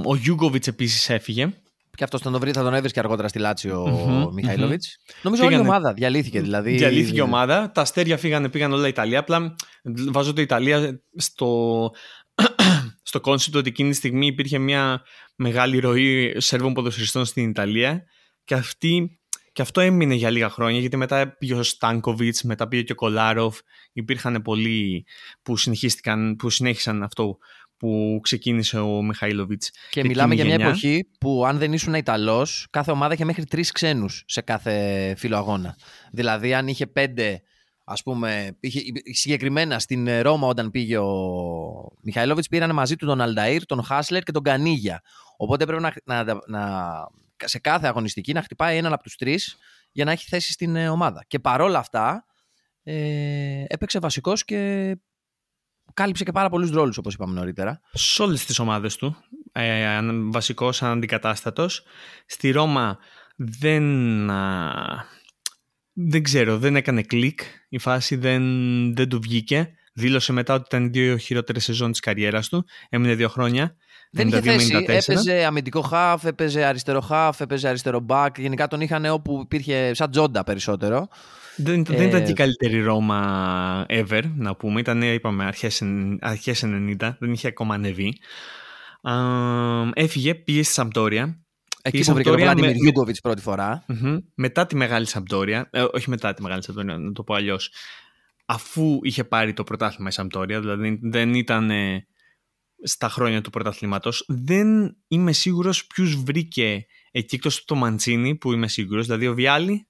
ο Γιούγκοβιτς επίσης έφυγε. Και αυτός τον βρει, θα τον έβρισκε αργότερα στη Λάτσιο ο Μιχαηλόβιτς. Νομίζω όλη η ομάδα διαλύθηκε. Δηλαδή... Διαλύθηκε η ομάδα. Τα αστέρια φύγανε, πήγαν όλα η Ιταλία. Απλά βάζω το Ιταλία στο, [clears throat] στο concept ότι εκείνη τη στιγμή υπήρχε μια μεγάλη ροή Σέρβων ποδοσφαιριστών στην Ιταλία και, αυτή, και αυτό έμεινε για λίγα χρόνια γιατί μετά πήγε ο Στάνκοβιτς, μετά πήγε και ο Κολάροφ. Υπήρχαν πολλοί που, συνεχίστηκαν, που συνέχισαν αυτό που ξεκίνησε ο Μιχαήλοβιτς. Και μιλάμε για μια εποχή που αν δεν ήσουν Ιταλός, κάθε ομάδα είχε μέχρι τρεις ξένους σε κάθε φύλλο αγώνα. Δηλαδή αν είχε πέντε ας πούμε, είχε, συγκεκριμένα στην Ρώμα όταν πήγε ο Μιχαήλοβιτς πήραν μαζί του τον Αλνταΐρ, τον Χάσλερ και τον Κανίγια. Οπότε πρέπει να, να, να σε κάθε αγωνιστική να χτυπάει έναν από τους τρεις για να έχει θέση στην ε, ομάδα. Και παρόλα αυτά ε, έπαιξε βασικός και κάλυψε και πάρα πολλούς ρόλους όπως είπαμε νωρίτερα. Σε όλες τις ομάδες του, ε, βασικός αναντικατάστατος. Στη Ρώμα δεν, δεν ξέρω, δεν έκανε κλικ. Η φάση δεν, δεν του βγήκε. Δήλωσε μετά ότι ήταν οι δύο χειρότερες σεζόν της καριέρας του. Έμεινε δύο χρόνια. Δεν είχε θέση. Έπαιζε αμυντικό χαφ, έπαιζε αριστερό χαφ, έπαιζε αριστερό μπακ. Γενικά τον είχαν όπου υπήρχε σαν τζόντα περισσότερο. Δεν, δεν ήταν και η καλύτερη Ρώμα ever, να πούμε. Ήταν, είπαμε, αρχές, αρχές 90. Δεν είχε ακόμα ανεβεί. έφυγε, πήγε στη Σαμπτόρια. Εκεί που βρήκε τον Πλάτιμιρ με... πρώτη φορά. Μετά τη μεγάλη Σαμπτόρια. Ε, όχι μετά τη μεγάλη Σαμπτόρια, να το πω αλλιώς. Αφού είχε πάρει το πρωτάθλημα η Σαμπτόρια, δηλαδή δεν ήταν στα χρόνια του πρωταθλήματος. Δεν είμαι σίγουρος ποιους βρήκε εκεί εκτός το Μαντσίνη που είμαι σίγουρος. Δηλαδή ο Βιάλι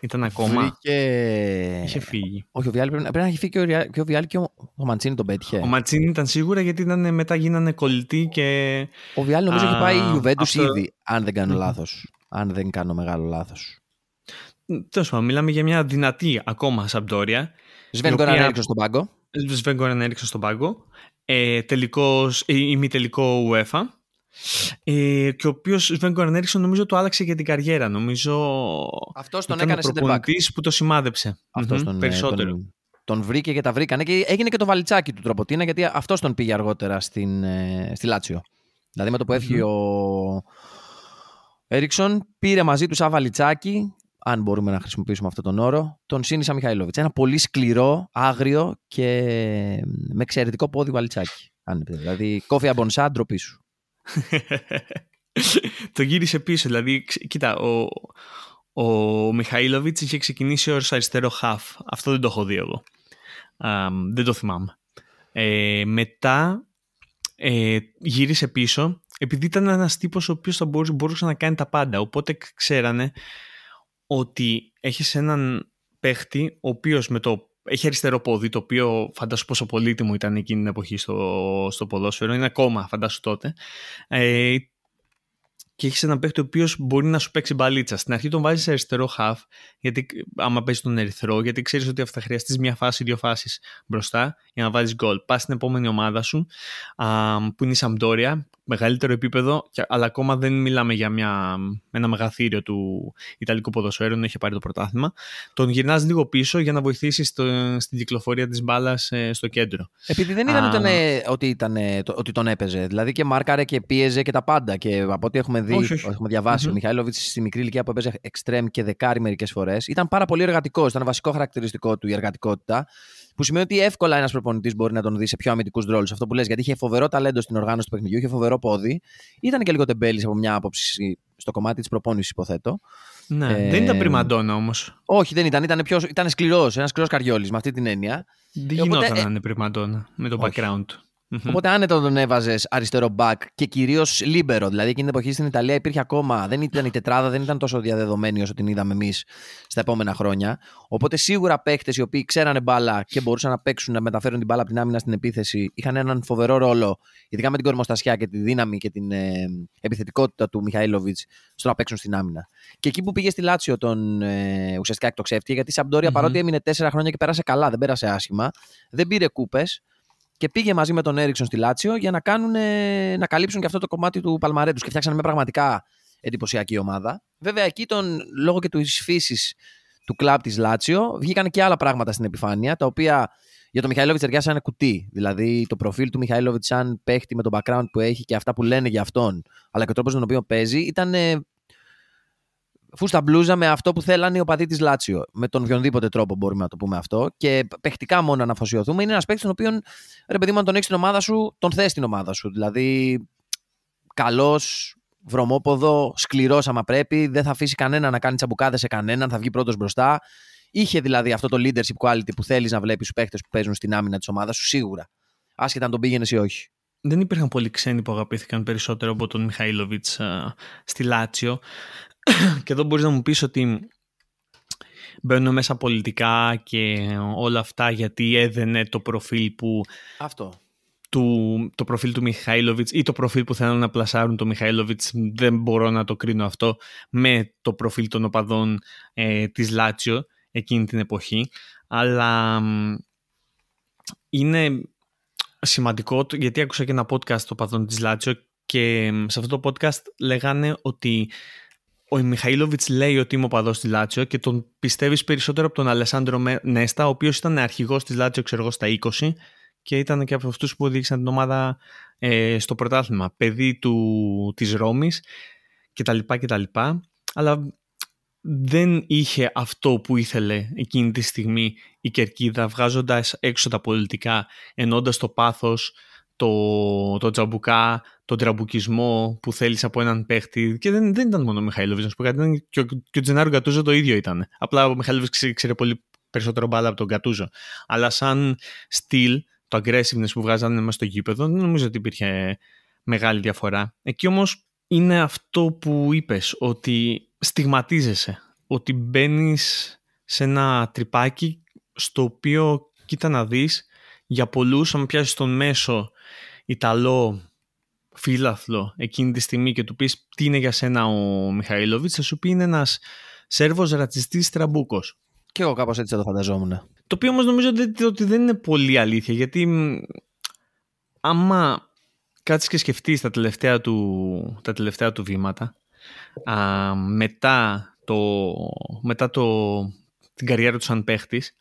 ήταν ακόμα. Βρήκε... Είχε φύγει. Όχι, ο Βιάλι πρέπει, πρέπει να έχει φύγει και ο, και ο Βιάλι και ο, ο Μαντσίνη τον πέτυχε. Ο Μαντσίνη ήταν σίγουρα γιατί ήταν, μετά γίνανε κολλητοί και. Ο Βιάλι νομίζω έχει πάει η Ιουβέντους αυτό... ήδη, αν δεν κάνω λάθος. Αν δεν κάνω μεγάλο λάθος. Τέλος πάντων, μιλάμε για μια δυνατή ακόμα Σαμπτόρια. Σβέν Γκόραν έριξε στον πάγκο. Σβέν Γκόραν έριξε στον πάγκο ε, τελικός, ε, ημιτελικό UEFA. Ε, και ο οποίος Σβέν Κορνέριξον νομίζω το άλλαξε για την καριέρα. Νομίζω Αυτός τον έκανε center που το σημάδεψε. Αυτός τον, ε, περισσότερο. Τον, τον, βρήκε και τα βρήκανε και έγινε και το βαλιτσάκι του τροποτίνα γιατί αυτός τον πήγε αργότερα στην, ε, στη Λάτσιο. Δηλαδή με το που έφυγε ο Έριξον πήρε μαζί του σαν βαλιτσάκι αν μπορούμε να χρησιμοποιήσουμε αυτόν τον όρο, τον Σίνισα Μιχαηλόβιτς. Ένα πολύ σκληρό, άγριο και με εξαιρετικό πόδι βαλιτσάκι. Αν δηλαδή, κόφι αμπονσά, ντροπή σου. [laughs] το γύρισε πίσω. Δηλαδή, κοίτα, ο, ο Μιχαήλοβιτ είχε ξεκινήσει ως αριστερό χαφ. Αυτό δεν το έχω δει εγώ. δεν το θυμάμαι. Ε, μετά ε, γύρισε πίσω επειδή ήταν ένας τύπος ο οποίος θα μπορούσε, μπορούσε να κάνει τα πάντα. Οπότε ξέρανε ότι έχεις έναν παίχτη ο οποίος με το έχει αριστερό πόδι, το οποίο φαντάσου πόσο πολύτιμο ήταν εκείνη την εποχή στο, στο ποδόσφαιρο, είναι ακόμα φαντάσου τότε. Ε, και έχεις έναν παίχτη ο οποίος μπορεί να σου παίξει μπαλίτσα. Στην αρχή τον βάζεις σε αριστερό half, γιατί, άμα παίζει τον ερυθρό, γιατί ξέρεις ότι θα χρειαστείς μια φάση, δύο φάσεις μπροστά για να βάλεις γκολ. Πας στην επόμενη ομάδα σου, α, που είναι η Σαμπτόρια, μεγαλύτερο επίπεδο, αλλά ακόμα δεν μιλάμε για μια, ένα μεγαθύριο του Ιταλικού ποδοσφαίρου, δεν έχει πάρει το πρωτάθλημα. Τον γυρνάς λίγο πίσω για να βοηθήσεις στην κυκλοφορία της μπάλας ε, στο κέντρο. Επειδή δεν ήταν, ήταν ότι, ήταν, ότι τον έπαιζε. Δηλαδή και μάρκαρε και πίεζε και τα πάντα. Και από ό,τι έχουμε δει, όχι, όχι. έχουμε διαβάσει, mm-hmm. ο Μιχαήλοβιτ στη μικρή ηλικία που έπαιζε εξτρέμ και δεκάρι μερικές φορές ήταν πάρα πολύ εργατικός. Ήταν βασικό χαρακτηριστικό του η εργατικότητα. Που σημαίνει ότι εύκολα ένας προπονητής μπορεί να τον δει σε πιο αμυντικούς ρόλους. Αυτό που λες, γιατί είχε φοβερό ταλέντο στην οργάνωση του παιχνιδιού, είχε φοβερό πόδι. Ήταν και λίγο τεμπέλης από μια άποψη στο κομμάτι της προπόνησης, υποθέτω. Ναι, ε, δεν ήταν πριμαντόνα όμως. Όχι, δεν ήταν. Ήταν, πιο, ήταν σκληρός, ένας σκληρός καριόλης με αυτή την έννοια. Δεν γινόταν ε, να είναι πριμαντόνα με το όχι. background του. Mm-hmm. Οπότε άνετα τον έβαζες αριστερό μπακ και κυρίως λίμπερο. Δηλαδή εκείνη την εποχή στην Ιταλία υπήρχε ακόμα. Δεν ήταν η τετράδα, δεν ήταν τόσο διαδεδομένη όσο την είδαμε εμείς στα επόμενα χρόνια. Οπότε σίγουρα παίχτες οι οποίοι ξέρανε μπάλα και μπορούσαν να παίξουν, να μεταφέρουν την μπάλα από την άμυνα στην επίθεση, είχαν έναν φοβερό ρόλο, ειδικά με την κορμοστασιά και τη δύναμη και την ε, επιθετικότητα του Μιχαήλοβιτς στο να παίξουν στην άμυνα. Και εκεί που πήγε στη Λάτσιο τον ε, ουσιαστικά εκτοξεύτηκε, γιατί η Σαμπτόρια mm-hmm. παρότι έμεινε τέσσερα χρόνια και πέρασε καλά, δεν πέρασε άσχημα, δεν πήρε κούπες και πήγε μαζί με τον Έριξον στη Λάτσιο για να, κάνουν, να καλύψουν και αυτό το κομμάτι του Παλμαρέτου και φτιάξαν μια πραγματικά εντυπωσιακή ομάδα. Βέβαια, εκεί τον, λόγω και του φύσης του κλαμπ της Λάτσιο βγήκαν και άλλα πράγματα στην επιφάνεια, τα οποία για τον Μιχαήλοβιτ ταιριάσαν ένα κουτί. Δηλαδή, το προφίλ του Μιχαήλοβιτ, σαν παίχτη με τον background που έχει και αυτά που λένε για αυτόν, αλλά και ο τρόπος τον οποίο παίζει, ήταν φούστα μπλούζα με αυτό που θέλανε οι οπαδοί της Λάτσιο. Με τον οποιονδήποτε τρόπο μπορούμε να το πούμε αυτό. Και παιχτικά μόνο να αφοσιωθούμε. Είναι ένας παίκτης τον οποίο, ρε παιδί μου, αν τον έχεις στην ομάδα σου, τον θες στην ομάδα σου. Δηλαδή, καλός, βρωμόποδο, σκληρός άμα πρέπει, δεν θα αφήσει κανένα να κάνει τσαμπουκάδες σε κανέναν, θα βγει πρώτος μπροστά. Είχε δηλαδή αυτό το leadership quality που θέλεις να βλέπεις στου παίχτε που παίζουν στην άμυνα της ομάδας σου, σίγουρα. Άσχετα αν τον πήγαινες ή όχι. Δεν υπήρχαν πολλοί ξένοι που αγαπήθηκαν περισσότερο από τον Μιχαήλοβιτ στη Λάτσιο. Και εδώ μπορείς να μου πεις ότι μπαίνουν μέσα πολιτικά και όλα αυτά γιατί έδαινε το προφίλ που... Αυτό. Του, το προφίλ του Μιχαήλοβιτς ή το προφίλ που θέλουν να πλασάρουν το Μιχαήλοβιτς δεν μπορώ να το κρίνω αυτό με το προφίλ των οπαδών ε, της Λάτσιο εκείνη την εποχή αλλά είναι σημαντικό γιατί άκουσα και ένα podcast των οπαδών της Λάτσιο και σε αυτό το podcast λέγανε ότι ο Μιχαήλοβιτ λέει ότι είμαι οπαδός της Λάτσιο και τον πιστεύεις περισσότερο από τον Αλεσάνδρο Νέστα, ο οποίος ήταν αρχηγός της Λάτσιο, ξέρω εγώ, στα 20 και ήταν και από αυτούς που οδήγησαν την ομάδα ε, στο πρωτάθλημα. Παιδί του, της Ρώμης κτλ. κτλ. Αλλά δεν είχε αυτό που ήθελε εκείνη τη στιγμή η Κερκίδα βγάζοντας έξω τα πολιτικά, ενώντας το πάθος, το, το τζαμπουκά, τον τραμπουκισμό που θέλεις από έναν παίχτη. Και δεν, δεν ήταν μόνο ο Μιχαήλοβιτ, να σου πω κάτι. Και ο, και ο Τζενάρο Γκατούζο το ίδιο ήταν. Απλά ο Μιχαήλοβιτ ξέρει, ξέρει πολύ περισσότερο μπάλα από τον Γκατούζο. Αλλά σαν στυλ, το aggressiveness που βγάζανε μέσα στο γήπεδο, δεν νομίζω ότι υπήρχε μεγάλη διαφορά. Εκεί όμως είναι αυτό που είπες, ότι στιγματίζεσαι. Ότι μπαίνεις σε ένα τρυπάκι στο οποίο κοίτα να δεις για πολλούς αν πιάσεις τον μέσο Ιταλό φίλαθλο εκείνη τη στιγμή και του πεις τι είναι για σένα ο Μιχαήλοβιτς θα σου πει είναι ένας Σέρβος ρατσιστής τραμπούκος. Και εγώ κάπως έτσι θα το φανταζόμουν. Το οποίο όμως νομίζω ότι δεν είναι πολύ αλήθεια γιατί άμα κάτσεις και σκεφτείς τα τελευταία του, τα τελευταία του βήματα α, μετά το, μετά το την καριέρα του σαν παίχτης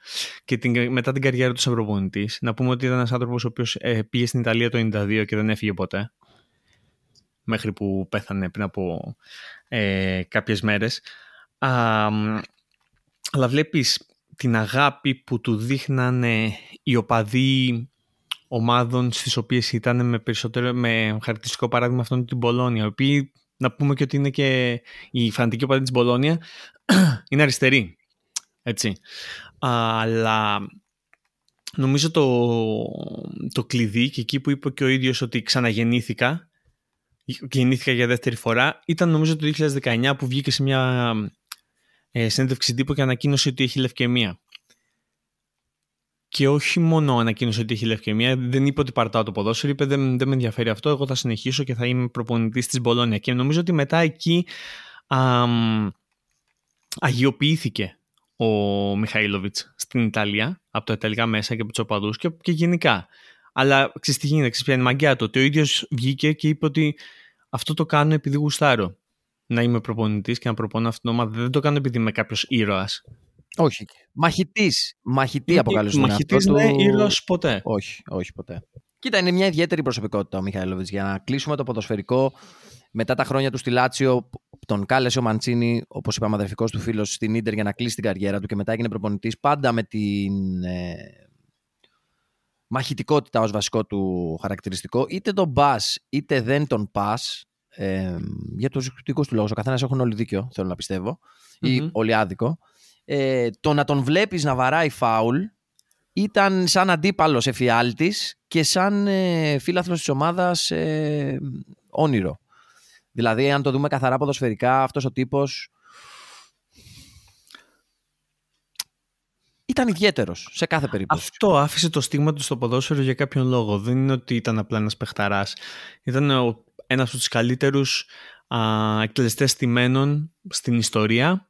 και την, μετά την καριέρα του σαν προπονητής. Να πούμε ότι ήταν ένας άνθρωπος ο οποίος ε, πήγε στην Ιταλία το 1992 και δεν έφυγε ποτέ. Μέχρι που πέθανε πριν από ε, κάποιες μέρες. αλλά βλέπεις την αγάπη που του δείχνανε οι οπαδοί ομάδων στις οποίες ήταν με περισσότερο με χαρακτηριστικό παράδειγμα αυτόν την Πολώνια, οι οποίοι να πούμε και ότι είναι και η φανατική οπαδή της Μπολόνια [clears throat] είναι αριστερή. Έτσι. Αλλά νομίζω το, το κλειδί και εκεί που είπε και ο ίδιος ότι ξαναγεννήθηκα γεννήθηκα για δεύτερη φορά ήταν νομίζω το 2019 που βγήκε σε μια ε, συνέντευξη τύπου και ανακοίνωσε ότι έχει λευκαιμία. Και όχι μόνο ανακοίνωσε ότι έχει λευκαιμία, δεν είπε ότι παρτάω το ποδόσφαιρο, είπε δεν, δεν με ενδιαφέρει αυτό, εγώ θα συνεχίσω και θα είμαι προπονητής της Μπολόνια. Και νομίζω ότι μετά εκεί αμ, αγιοποιήθηκε ο Μιχαήλοβιτς στην Ιταλία, από τα Ιταλικά μέσα και από τους οπαδούς και, και γενικά. Αλλά ξέρεις τι γίνεται, ξέρεις ποια είναι η μαγκιά του, ότι ο ίδιος βγήκε και είπε ότι αυτό το κάνω επειδή γουστάρω να είμαι προπονητής και να προπονώ αυτήν την ομάδα. Δεν το κάνω επειδή είμαι κάποιος ήρωας. Όχι. Μαχητής. Μαχητή αποκαλούσε Μαχητής του... ναι, ήρωας ποτέ; Όχι, όχι ποτέ. Κοίτα, είναι μια ιδιαίτερη προσωπικότητα ο Μιχαήλοβιτ. Για να κλείσουμε το ποδοσφαιρικό, μετά τα χρόνια του στη Λάτσιο, τον κάλεσε ο Μαντσίνη, όπως είπαμε, αδερφικός του φίλος στην ντερ για να κλείσει την καριέρα του και μετά έγινε προπονητής πάντα με την ε, μαχητικότητα ως βασικό του χαρακτηριστικό. Είτε τον πας, είτε δεν τον πας, ε, για τους δικού του λόγους. Ο καθένας έχουν όλοι δίκιο, θέλω να πιστεύω, mm-hmm. ή όλοι άδικο ε, το να τον βλέπεις να βαράει φάουλ ήταν σαν αντίπαλος εφιάλτης και σαν ε, φίλαθλος της ομάδας ε, όνειρο. Δηλαδή, αν το δούμε καθαρά ποδοσφαιρικά, αυτός ο τύπος ήταν ιδιαίτερος σε κάθε περίπτωση. Αυτό άφησε το στίγμα του στο ποδόσφαιρο για κάποιον λόγο. Δεν είναι ότι ήταν απλά ένας παιχταράς. Ήταν ένας από τους καλύτερους εκτελεστές τιμένων στην ιστορία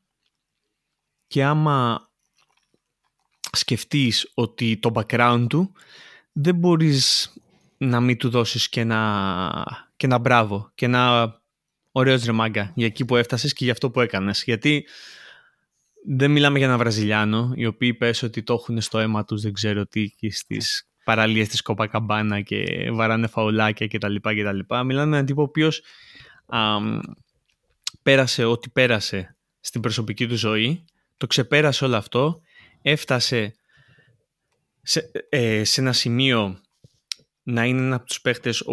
και άμα σκεφτείς ότι το background του δεν μπορείς να μην του δώσεις και ένα, και ένα μπράβο και ένα ωραίος ρεμάγκα για εκεί που έφτασες και για αυτό που έκανες. Γιατί δεν μιλάμε για ένα Βραζιλιάνο, οι οποίοι πες ότι το έχουν στο αίμα τους, δεν ξέρω τι, και στις παραλίες της Κοπακαμπάνα και βαράνε φαουλάκια κτλ. κτλ. Μιλάμε με έναν τύπο ο οποίος πέρασε ό,τι πέρασε στην προσωπική του ζωή το ξεπέρασε όλο αυτό, έφτασε σε, ε, σε ένα σημείο να είναι ένα από τους παίχτες,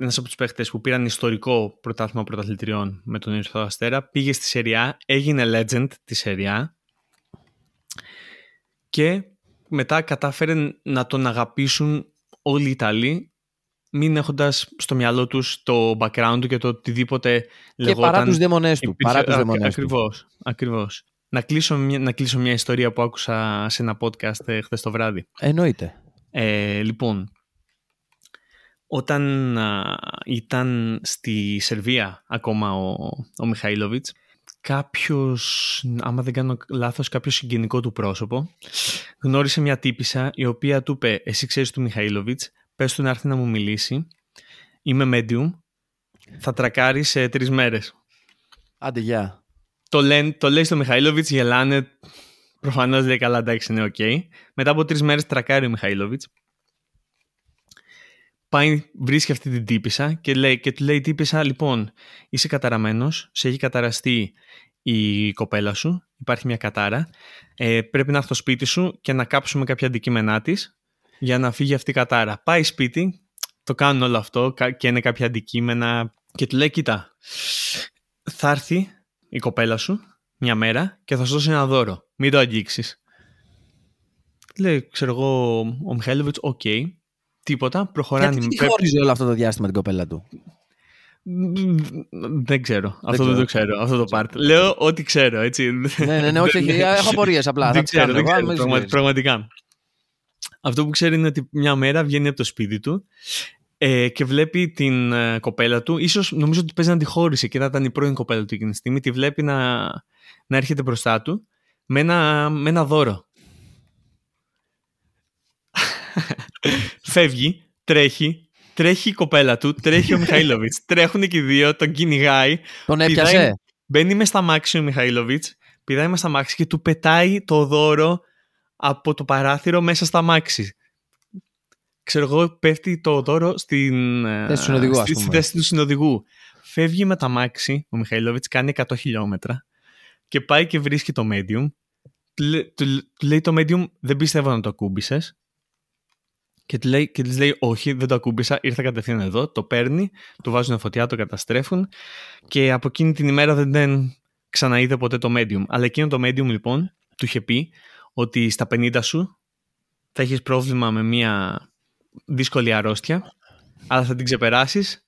ένας από τους παίχτες που πήραν ιστορικό πρωτάθλημα πρωταθλητριών με τον Ερυθρό Αστέρα, πήγε στη Σεριά, έγινε legend τη Σεριά και μετά κατάφερε να τον αγαπήσουν όλοι οι Ιταλοί μην έχοντας στο μυαλό τους το background του και το οτιδήποτε και παρά τους δαίμονές του. Παρά τους ακριβώς, ακριβώς. Να κλείσω, μια, να κλείσω μια ιστορία που άκουσα σε ένα podcast ε, χθες το βράδυ. Εννοείται. Ε, λοιπόν, όταν ήταν στη Σερβία ακόμα ο, ο Μιχαήλοβιτς, κάποιος, άμα δεν κάνω λάθος, κάποιος συγγενικό του πρόσωπο, γνώρισε μια τύπησα η οποία του είπε «Εσύ ξέρεις του Μιχαήλοβιτς, πες του να έρθει να μου μιλήσει, είμαι medium, θα τρακάρει σε τρεις μέρες». Άντε, γεια το, λένε, το λέει στο Μιχαήλοβιτς, γελάνε. Προφανώς λέει καλά, εντάξει, είναι οκ. Μετά από τρεις μέρες τρακάρει ο Μιχαήλοβιτς. Πάει, βρίσκει αυτή την τύπισσα και, λέει, και του λέει: Τύπισσα, λοιπόν, είσαι καταραμένος, σε έχει καταραστεί η κοπέλα σου, υπάρχει μια κατάρα. Ε, πρέπει να έρθει στο σπίτι σου και να κάψουμε κάποια αντικείμενά της για να φύγει αυτή η κατάρα. Πάει σπίτι, το κάνουν όλο αυτό και καίνε κάποια αντικείμενα και του λέει: Κοίτα, θα έρθει η κοπέλα σου μια μέρα και θα σου δώσει ένα δώρο. Μην το αγγίξεις. Λέει, ξέρω εγώ, ο Μιχαήλοβιτ, οκ. Τίποτα, προχωράνε. Γιατί τι χώριζε όλο αυτό το διάστημα την κοπέλα του; Δεν ξέρω. αυτό δεν το ξέρω. Αυτό το part. Λέω ό,τι ξέρω, έτσι. ναι, ναι, ναι, όχι, [laughs] έχω απορίες απλά. Δεν ξέρω, δεν ξέρω πραγματικά. Αυτό που ξέρει είναι ότι μια μέρα βγαίνει από το σπίτι του ε, και βλέπει την ε, κοπέλα του. Ίσως νομίζω ότι παίζει να τη χώρισε και θα ήταν η πρώην κοπέλα του εκείνη τη στιγμή. Τη βλέπει να, να έρχεται μπροστά του με ένα, με ένα δώρο. Φεύγει, τρέχει, τρέχει η κοπέλα του, τρέχει ο [laughs] Μιχαήλοβιτ. Τρέχουν και οι δύο, τον κυνηγάει. Τον έπιασε; μπαίνει μες στα μάξι ο Μιχαήλοβιτ, πηδάει μες στα μάξι και του πετάει το δώρο από το παράθυρο μέσα στα μάξι ξέρω εγώ, πέφτει το δώρο στην θέση του, στη, θέση του συνοδηγού. Φεύγει με τα μάξι, ο Μιχαήλοβιτ κάνει 100 χιλιόμετρα. και πάει και βρίσκει το medium. Του, λέει το medium δεν πιστεύω να το ακούμπησες. Και του λέει, και της λέει όχι δεν το ακούμπησα, ήρθα κατευθείαν εδώ, το παίρνει, του βάζουν φωτιά, το καταστρέφουν και από εκείνη την ημέρα δεν, δεν ξαναείδε ποτέ το medium. Αλλά εκείνο το medium λοιπόν του είχε πει ότι στα 50 σου θα έχεις πρόβλημα με μια δύσκολη αρρώστια, αλλά θα την ξεπεράσεις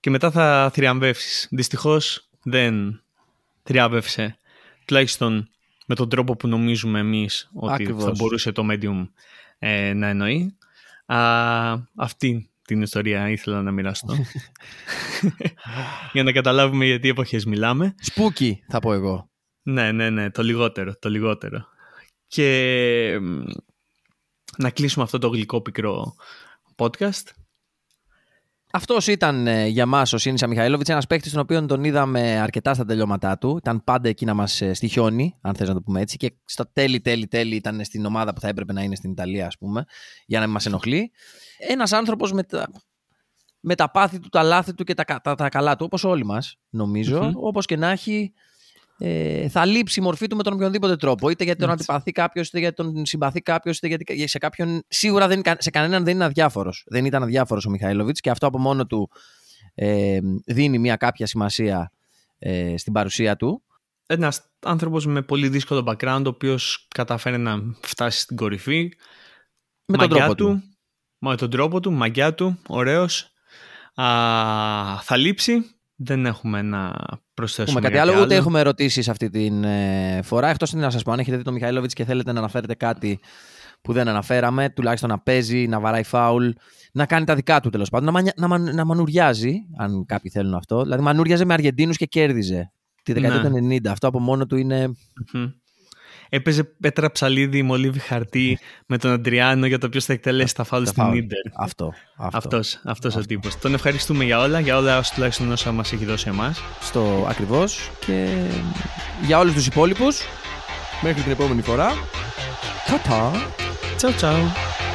και μετά θα θριαμβεύσεις. Δυστυχώς δεν θριάμβευσε, τουλάχιστον με τον τρόπο που νομίζουμε εμείς ότι θα μπορούσε το medium ε, να εννοεί. Α, αυτή την ιστορία ήθελα να μοιραστώ. [laughs] [laughs] Για να καταλάβουμε γιατί εποχές μιλάμε. Σπούκι θα πω εγώ. Ναι, ναι, ναι, το λιγότερο, το λιγότερο. Και να κλείσουμε αυτό το γλυκό πικρό podcast. Αυτός ήταν ε, για μας ο Σίνησα Μιχαήλοβιτ, ένας παίκτης τον οποίο τον είδαμε αρκετά στα τελειώματά του. Ήταν πάντα εκεί να μας ε, στοιχιώνει, αν θες να το πούμε έτσι. Και στο τέλει, τέλει, τέλει ήταν στην ομάδα που θα έπρεπε να είναι στην Ιταλία, ας πούμε, για να μην μας ενοχλεί. Ένας άνθρωπος με τα, με τα πάθη του, τα λάθη του και τα, τα, τα καλά του, όπως όλοι μας, νομίζω. Mm-hmm. Όπως και να έχει, ε, θα λείψει η μορφή του με τον οποιονδήποτε τρόπο. Είτε γιατί τον αντιπαθεί κάποιος, είτε γιατί τον συμπαθεί κάποιος, είτε γιατί σε κάποιον. Σίγουρα δεν, σε κανέναν δεν είναι αδιάφορος. Δεν ήταν αδιάφορος ο Μιχαήλοβιτς και αυτό από μόνο του ε, δίνει μια κάποια σημασία ε, στην παρουσία του. Ένας άνθρωπος με πολύ δύσκολο background, ο οποίος καταφέρει να φτάσει στην κορυφή. Με τον τρόπο του. Με τον τρόπο του, μαγιά του, ωραίος. Θα λείψει. Δεν έχουμε να προσθέσουμε. Έχουμε κάτι άλλο, ούτε έχουμε ερωτήσεις αυτή τη ε, φορά. Εκτός να σας πω, αν έχετε δει τον Μιχαήλοβιτ και θέλετε να αναφέρετε κάτι που δεν αναφέραμε, τουλάχιστον να παίζει, να βαράει φάουλ, να κάνει τα δικά του τέλος πάντων, να, να, να μανουριάζει, αν κάποιοι θέλουν αυτό. Δηλαδή, μανούριαζε με Αργεντίνους και κέρδιζε τη δεκαετία του 90. Αυτό από μόνο του είναι. Έπαιζε Πέτρα Ψαλίδη, μολύβι χαρτί [laughs] με τον Αντριάνο για το ποιος θα εκτελέσει τα φάουλ στην Ιντερ. Αυτό. Αυτός, αυτός ο τύπος. Τον ευχαριστούμε για όλα, για όλα όσα τουλάχιστον όσα μας έχει δώσει εμάς. Στο ακριβώς και για όλους τους υπόλοιπους. Μέχρι την επόμενη φορά. Τσαου τσαου.